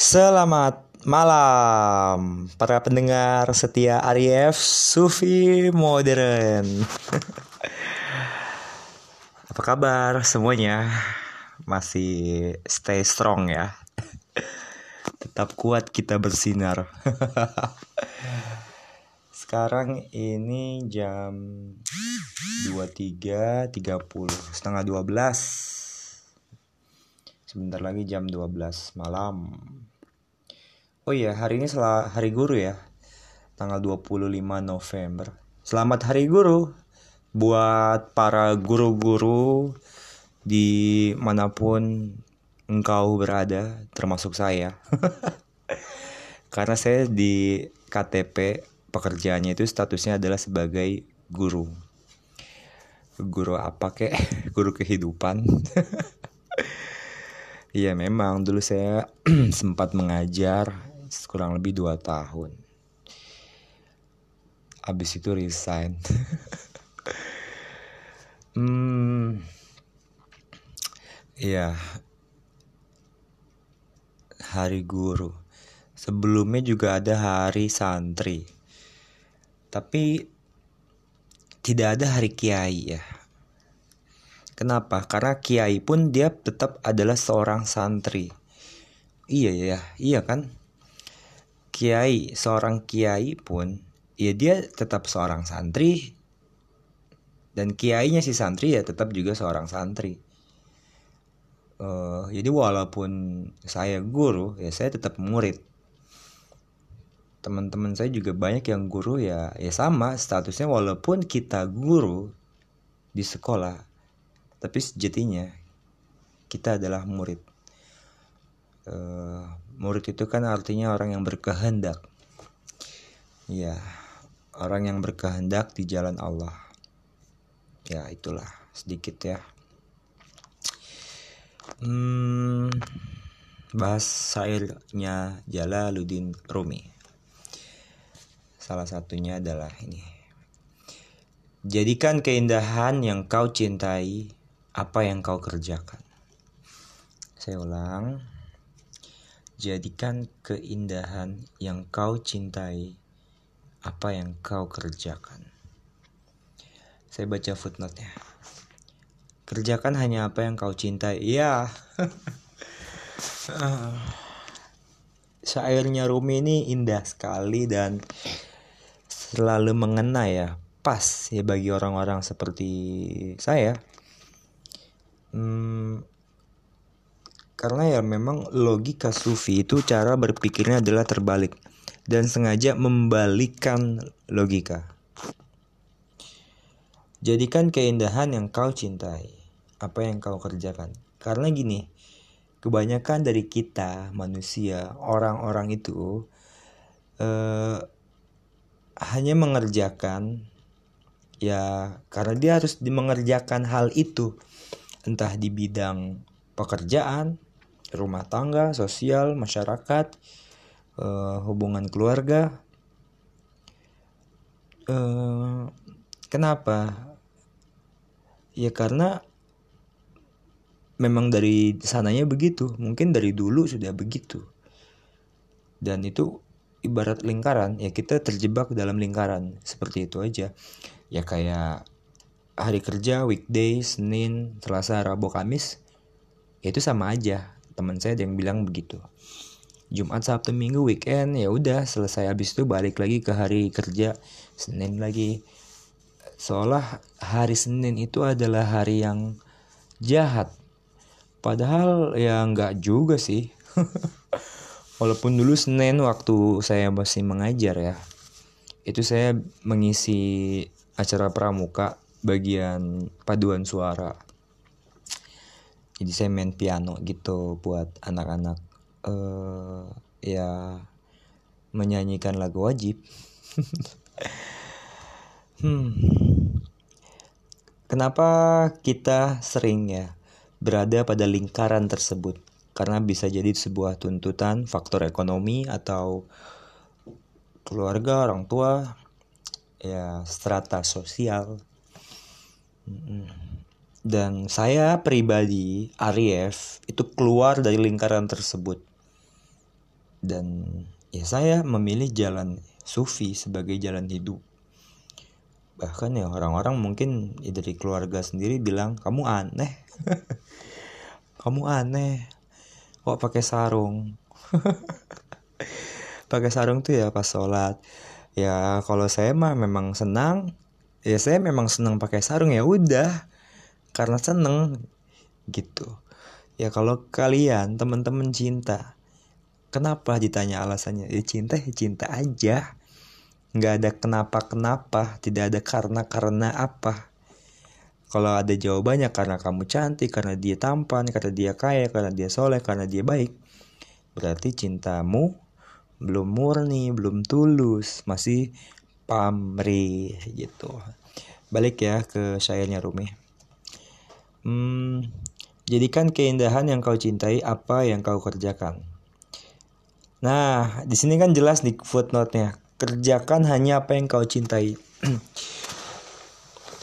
Selamat malam para pendengar setia Arief Sufi Modern. Apa kabar semuanya? Masih stay strong ya. Tetap kuat kita bersinar. Sekarang ini jam 23.30 setengah 12 Sebentar lagi jam 12 malam Oh iya, hari ini setelah hari guru ya. Tanggal 25 November. Selamat hari guru buat para guru-guru di mana pun engkau berada, termasuk saya. Karena saya di KTP pekerjaannya itu statusnya adalah sebagai guru. Guru apa kek? Guru kehidupan. Iya memang dulu saya sempat mengajar kurang lebih dua tahun. Abis itu resign. Hmm ya hari guru. Sebelumnya juga ada hari santri. Tapi tidak ada hari kiai ya. Kenapa? Karena kiai pun dia tetap adalah seorang santri. Iya ya, iya kan? Kiai seorang kiai pun ya dia tetap seorang santri. Dan kiainya si santri ya tetap juga seorang santri. Uh, jadi walaupun saya guru ya saya tetap murid. Teman-teman saya juga banyak yang guru ya ya sama statusnya walaupun kita guru di sekolah tapi sejatinya kita adalah murid. Uh, murid itu kan artinya orang yang berkehendak. Ya orang yang berkehendak di jalan Allah. Ya itulah sedikit ya. Hmm, bahas syairnya Jalaluddin Rumi. Salah satunya adalah ini. Jadikan keindahan yang kau cintai apa yang kau kerjakan. Saya ulang Jadikan keindahan yang kau cintai apa yang kau kerjakan. Saya baca footnote-nya. Kerjakan hanya apa yang kau cintai. Ya. Syairnya Rumi ini indah sekali dan selalu mengena ya. Pas ya bagi orang-orang seperti saya. Hmm, karena ya memang logika sufi itu cara berpikirnya adalah terbalik dan sengaja membalikkan logika. Jadikan keindahan yang kau cintai, apa yang kau kerjakan. Karena gini, kebanyakan dari kita manusia, orang-orang itu eh, hanya mengerjakan ya karena dia harus mengerjakan hal itu entah di bidang pekerjaan, rumah tangga, sosial, masyarakat, uh, hubungan keluarga. Uh, kenapa? Ya karena memang dari sananya begitu, mungkin dari dulu sudah begitu. Dan itu ibarat lingkaran, ya kita terjebak dalam lingkaran seperti itu aja. Ya kayak hari kerja weekday, Senin, Selasa, Rabu, Kamis, ya itu sama aja teman saya ada yang bilang begitu. Jumat Sabtu Minggu weekend ya udah selesai. Habis itu balik lagi ke hari kerja Senin lagi. Seolah hari Senin itu adalah hari yang jahat. Padahal ya nggak juga sih. Walaupun dulu Senin waktu saya masih mengajar ya itu saya mengisi acara pramuka bagian paduan suara jadi saya main piano gitu buat anak-anak uh, ya menyanyikan lagu wajib. Hmm. Kenapa kita sering ya berada pada lingkaran tersebut? Karena bisa jadi sebuah tuntutan faktor ekonomi atau keluarga orang tua ya strata sosial. Hmm dan saya pribadi, Arief, itu keluar dari lingkaran tersebut. dan ya saya memilih jalan sufi sebagai jalan hidup. Bahkan ya orang-orang mungkin ya dari keluarga sendiri bilang kamu aneh. Kamu aneh. Kok pakai sarung? Pakai sarung tuh ya pas sholat. Ya kalau saya mah memang senang ya saya memang senang pakai sarung ya udah karena seneng gitu ya kalau kalian teman-teman cinta Kenapa ditanya alasannya? Ya cinta ya cinta aja. Nggak ada kenapa-kenapa, tidak ada karena-karena apa. Kalau ada jawabannya karena kamu cantik, karena dia tampan, karena dia kaya, karena dia soleh, karena dia baik. Berarti cintamu belum murni, belum tulus, masih pamrih gitu. Balik ya ke syairnya Rumi. Hmm, jadikan keindahan yang kau cintai apa yang kau kerjakan. Nah, di sini kan jelas di footnote-nya. Kerjakan hanya apa yang kau cintai.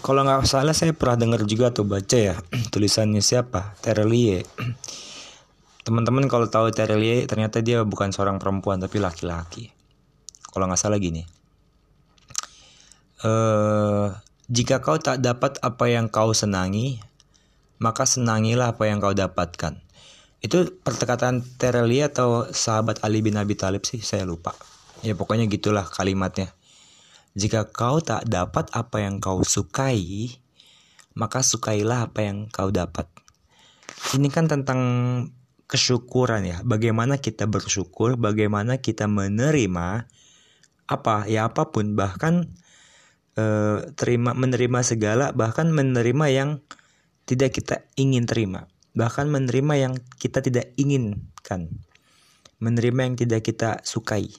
Kalau nggak salah saya pernah dengar juga atau baca ya tulisannya siapa Terelie. Teman-teman kalau tahu Terelie ternyata dia bukan seorang perempuan tapi laki-laki. Kalau nggak salah gini. Uh, jika kau tak dapat apa yang kau senangi, maka senangilah apa yang kau dapatkan. Itu perkataan Tereli atau sahabat Ali bin Abi Thalib sih, saya lupa. Ya pokoknya gitulah kalimatnya. Jika kau tak dapat apa yang kau sukai, maka sukailah apa yang kau dapat. Ini kan tentang kesyukuran ya. Bagaimana kita bersyukur, bagaimana kita menerima apa ya apa pun bahkan eh, terima menerima segala bahkan menerima yang tidak kita ingin terima bahkan menerima yang kita tidak inginkan, menerima yang tidak kita sukai.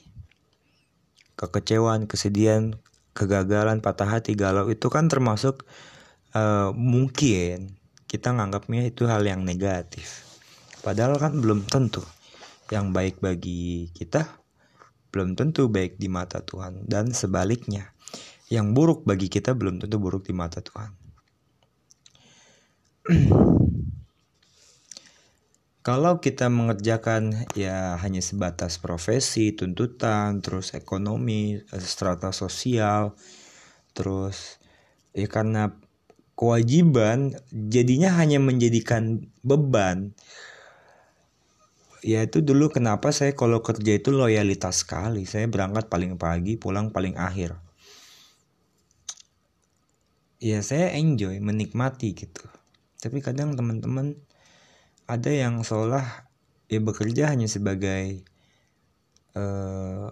Kekecewaan, kesedihan, kegagalan, patah hati, galau itu kan termasuk uh, mungkin kita nganggapnya itu hal yang negatif. Padahal kan belum tentu yang baik bagi kita belum tentu baik di mata Tuhan dan sebaliknya yang buruk bagi kita belum tentu buruk di mata Tuhan. Kalau kita mengerjakan ya hanya sebatas profesi, tuntutan, terus ekonomi, strata sosial, terus ya karena kewajiban jadinya hanya menjadikan beban. Ya itu dulu kenapa saya kalau kerja itu loyalitas sekali. Saya berangkat paling pagi, pulang paling akhir. Ya saya enjoy, menikmati gitu. Tapi kadang teman-teman ada yang seolah ya bekerja hanya sebagai uh,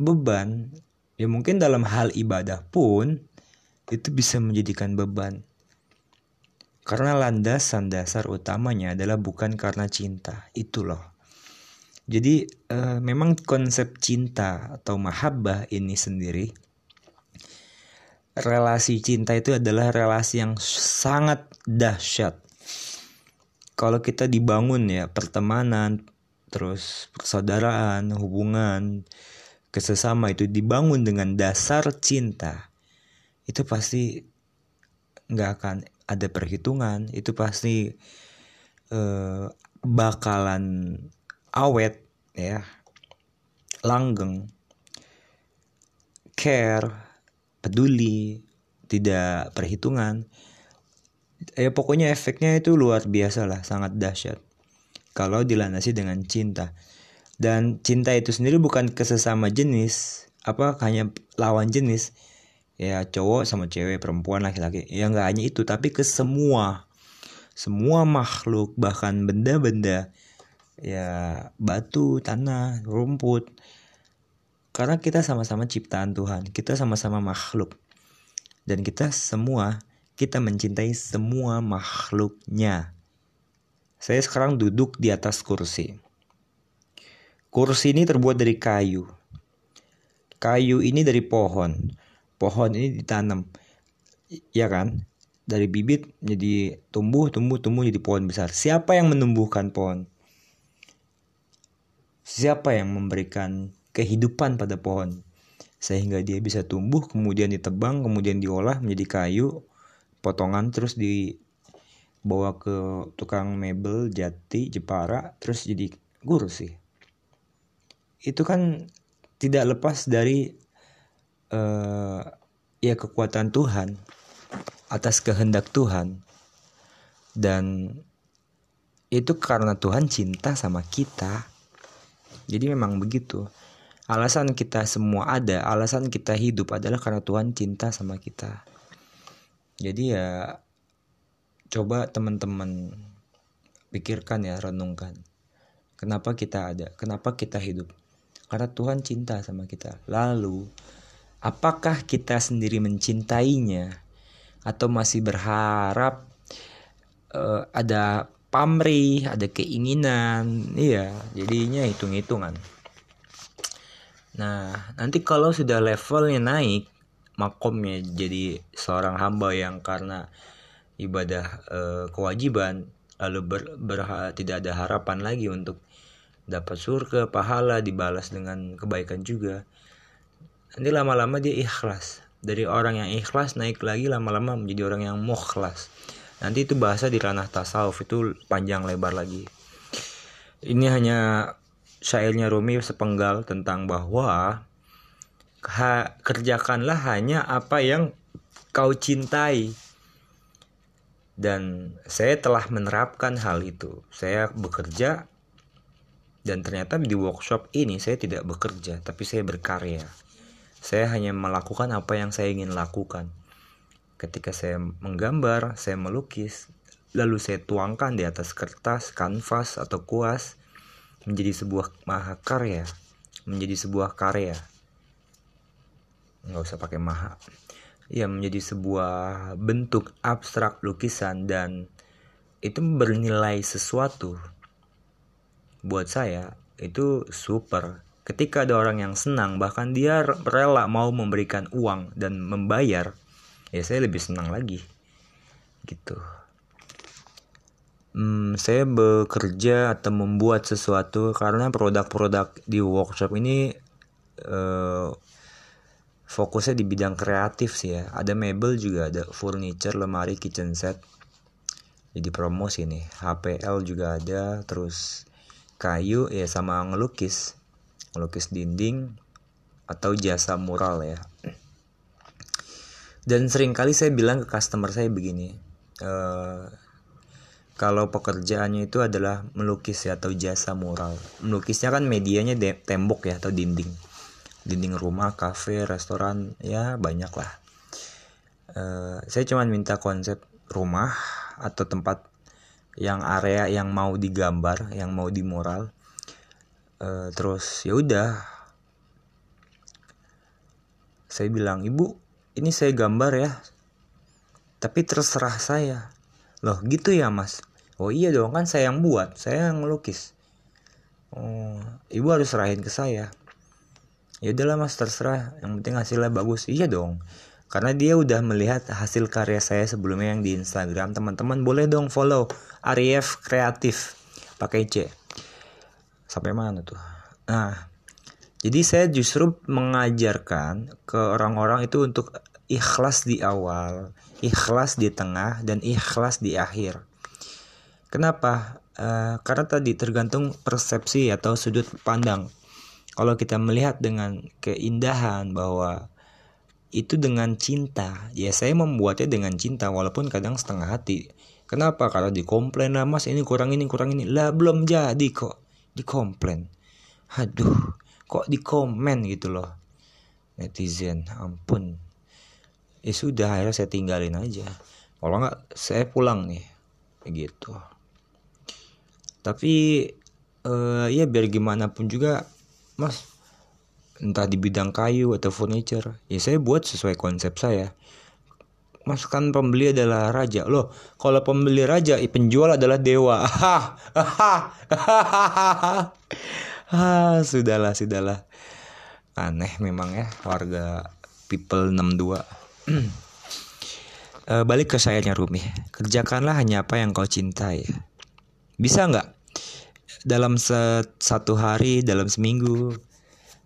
beban. Ya mungkin dalam hal ibadah pun itu bisa menjadikan beban. Karena landasan dasar utamanya adalah bukan karena cinta itu loh. Jadi uh, memang konsep cinta atau mahabbah ini sendiri relasi cinta itu adalah relasi yang sangat dahsyat. Kalau kita dibangun ya pertemanan terus persaudaraan hubungan kesesama itu dibangun dengan dasar cinta itu pasti nggak akan ada perhitungan. Itu pasti eh, bakalan awet ya langgeng care peduli tidak perhitungan. Ya pokoknya efeknya itu luar biasa lah sangat dahsyat. Kalau dilandasi dengan cinta. Dan cinta itu sendiri bukan ke sesama jenis apa hanya lawan jenis. Ya cowok sama cewek perempuan laki-laki. Ya nggak hanya itu tapi ke semua. Semua makhluk bahkan benda-benda. Ya batu tanah rumput karena kita sama-sama ciptaan Tuhan kita sama-sama makhluk dan kita semua kita mencintai semua makhluknya. Saya sekarang duduk di atas kursi. Kursi ini terbuat dari kayu. Kayu ini dari pohon. Pohon ini ditanam. Ya kan? Dari bibit jadi tumbuh, tumbuh, tumbuh jadi pohon besar. Siapa yang menumbuhkan pohon? Siapa yang memberikan kehidupan pada pohon? Sehingga dia bisa tumbuh, kemudian ditebang, kemudian diolah menjadi kayu, potongan terus dibawa ke tukang mebel Jati Jepara terus jadi guru sih. Itu kan tidak lepas dari uh, ya kekuatan Tuhan atas kehendak Tuhan. Dan itu karena Tuhan cinta sama kita. Jadi memang begitu alasan kita semua ada alasan kita hidup adalah karena Tuhan cinta sama kita. Jadi ya coba teman-teman pikirkan ya renungkan. Kenapa kita ada? Kenapa kita hidup? Karena Tuhan cinta sama kita. Lalu apakah kita sendiri mencintainya? Atau masih berharap uh, ada pamrih, ada keinginan, iya, jadinya hitung-hitungan. Nah, nanti kalau sudah levelnya naik, makomnya jadi seorang hamba yang karena ibadah uh, kewajiban lalu ber, ber, tidak ada harapan lagi untuk dapat surga, pahala dibalas dengan kebaikan juga. Nanti lama-lama dia ikhlas. Dari orang yang ikhlas naik lagi lama-lama menjadi orang yang mukhlas. Nanti itu bahasa di ranah tasawuf itu panjang lebar lagi. Ini hanya syairnya Rumi sepenggal tentang bahwa ha, kerjakanlah hanya apa yang kau cintai. Dan saya telah menerapkan hal itu. Saya bekerja dan ternyata di workshop ini saya tidak bekerja tapi saya berkarya. Saya hanya melakukan apa yang saya ingin lakukan. Ketika saya menggambar, saya melukis, lalu saya tuangkan di atas kertas, kanvas, atau kuas menjadi sebuah mahakarya, menjadi sebuah karya. Nggak usah pakai maha. Ya, menjadi sebuah bentuk abstrak lukisan dan itu bernilai sesuatu. Buat saya, itu super Ketika ada orang yang senang, bahkan dia rela mau memberikan uang dan membayar, ya saya lebih senang lagi. Gitu. Hmm, saya bekerja atau membuat sesuatu karena produk-produk di workshop ini uh, fokusnya di bidang kreatif sih ya. Ada mebel juga, ada furniture, lemari, kitchen set. Jadi promosi nih. HPL juga ada, terus kayu ya sama ngelukis melukis dinding atau jasa mural ya dan sering kali saya bilang ke customer saya begini e, kalau pekerjaannya itu adalah melukis ya atau jasa mural. Melukisnya kan medianya tembok ya atau dinding. Dinding rumah kafe restoran ya banyak lah. E, saya cuma minta konsep rumah atau tempat yang area yang mau digambar yang mau dimural. Uh, terus ya udah. Saya bilang ibu ini saya gambar ya tapi terserah saya. Loh gitu ya mas oh iya dong kan saya yang buat saya yang ngelukis. Oh ibu harus serahin ke saya. Ya udahlah mas terserah yang penting hasilnya bagus. Iya dong karena dia udah melihat hasil karya saya sebelumnya yang di Instagram. Teman-teman boleh dong follow Arief Kreatif pakai C. Sampai mana tuh? Nah jadi saya justru mengajarkan ke orang-orang itu untuk ikhlas di awal ikhlas di tengah dan ikhlas di akhir kenapa? Uh, karena tadi tergantung persepsi atau sudut pandang. Kalau kita melihat dengan keindahan bahwa itu dengan cinta ya saya membuatnya dengan cinta walaupun kadang setengah hati. Kenapa? Kalau dikomplain lah mas ini kurang ini kurang ini. Lah belum jadi kok. Dikomplain. Aduh kok dikomen gitu loh. Netizen ampun. Ya sudah akhirnya saya tinggalin aja. Kalau nggak saya pulang nih. Gitu tapi uh, ya biar gimana pun juga mas entah di bidang kayu atau furniture ya saya buat sesuai konsep saya. Mas kan pembeli adalah raja. Loh kalau pembeli raja penjual adalah dewa. Ah sudahlah sudahlah. Aneh memang ya warga people 62 uh, eh, balik ke sayanya Rumi kerjakanlah hanya apa yang kau cintai bisa nggak? Dalam satu hari dalam seminggu?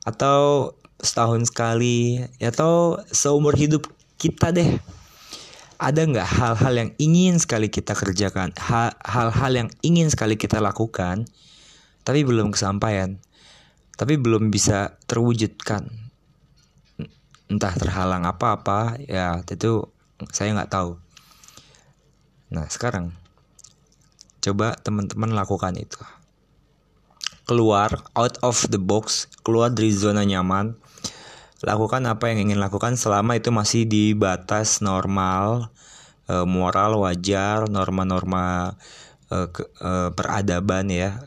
Atau setahun sekali? Atau seumur hidup kita deh? Ada nggak hal-hal yang ingin sekali kita kerjakan, hal-hal yang ingin sekali kita lakukan, tapi belum kesampaian. tapi belum bisa terwujudkan. Entah terhalang apa-apa ya itu saya nggak tahu. Nah sekarang coba teman-teman lakukan itu. Keluar out of the box keluar dari zona nyaman. Lakukan apa yang ingin lakukan selama itu masih di batas normal e, moral wajar norma-norma e, e, peradaban ya.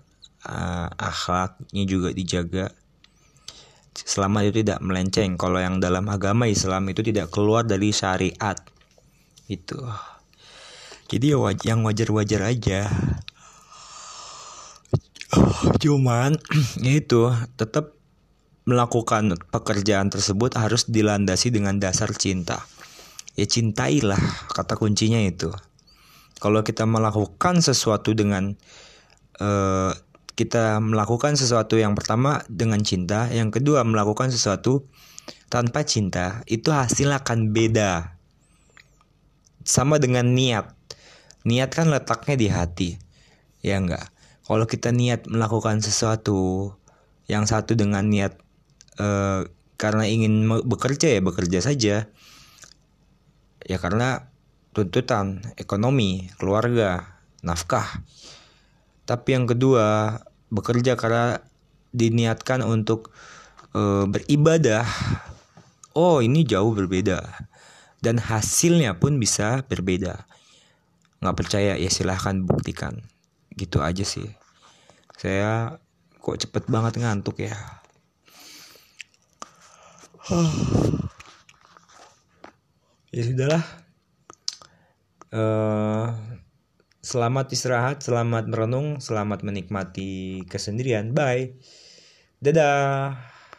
Akhlaknya juga dijaga. Selama itu tidak melenceng. Kalau yang dalam agama Islam itu tidak keluar dari syariat. Itu jadi ya yang wajar-wajar aja cuman itu tetap melakukan pekerjaan tersebut harus dilandasi dengan dasar cinta ya cintailah kata kuncinya itu kalau kita melakukan sesuatu dengan uh, kita melakukan sesuatu yang pertama dengan cinta, yang kedua melakukan sesuatu tanpa cinta, itu hasil akan beda. Sama dengan niat. Niat kan letaknya di hati. Ya enggak? Kalau kita niat melakukan sesuatu yang satu dengan niat eh, karena ingin bekerja ya bekerja saja. Ya karena tuntutan ekonomi, keluarga, nafkah. Tapi yang kedua, bekerja karena diniatkan untuk e, beribadah. Oh, ini jauh berbeda. Dan hasilnya pun bisa berbeda. Nggak percaya ya silahkan buktikan. Gitu aja sih. Saya kok cepet banget ngantuk ya. ya sudahlah. Uh, Selamat istirahat, selamat merenung, selamat menikmati kesendirian. Bye. Dadah.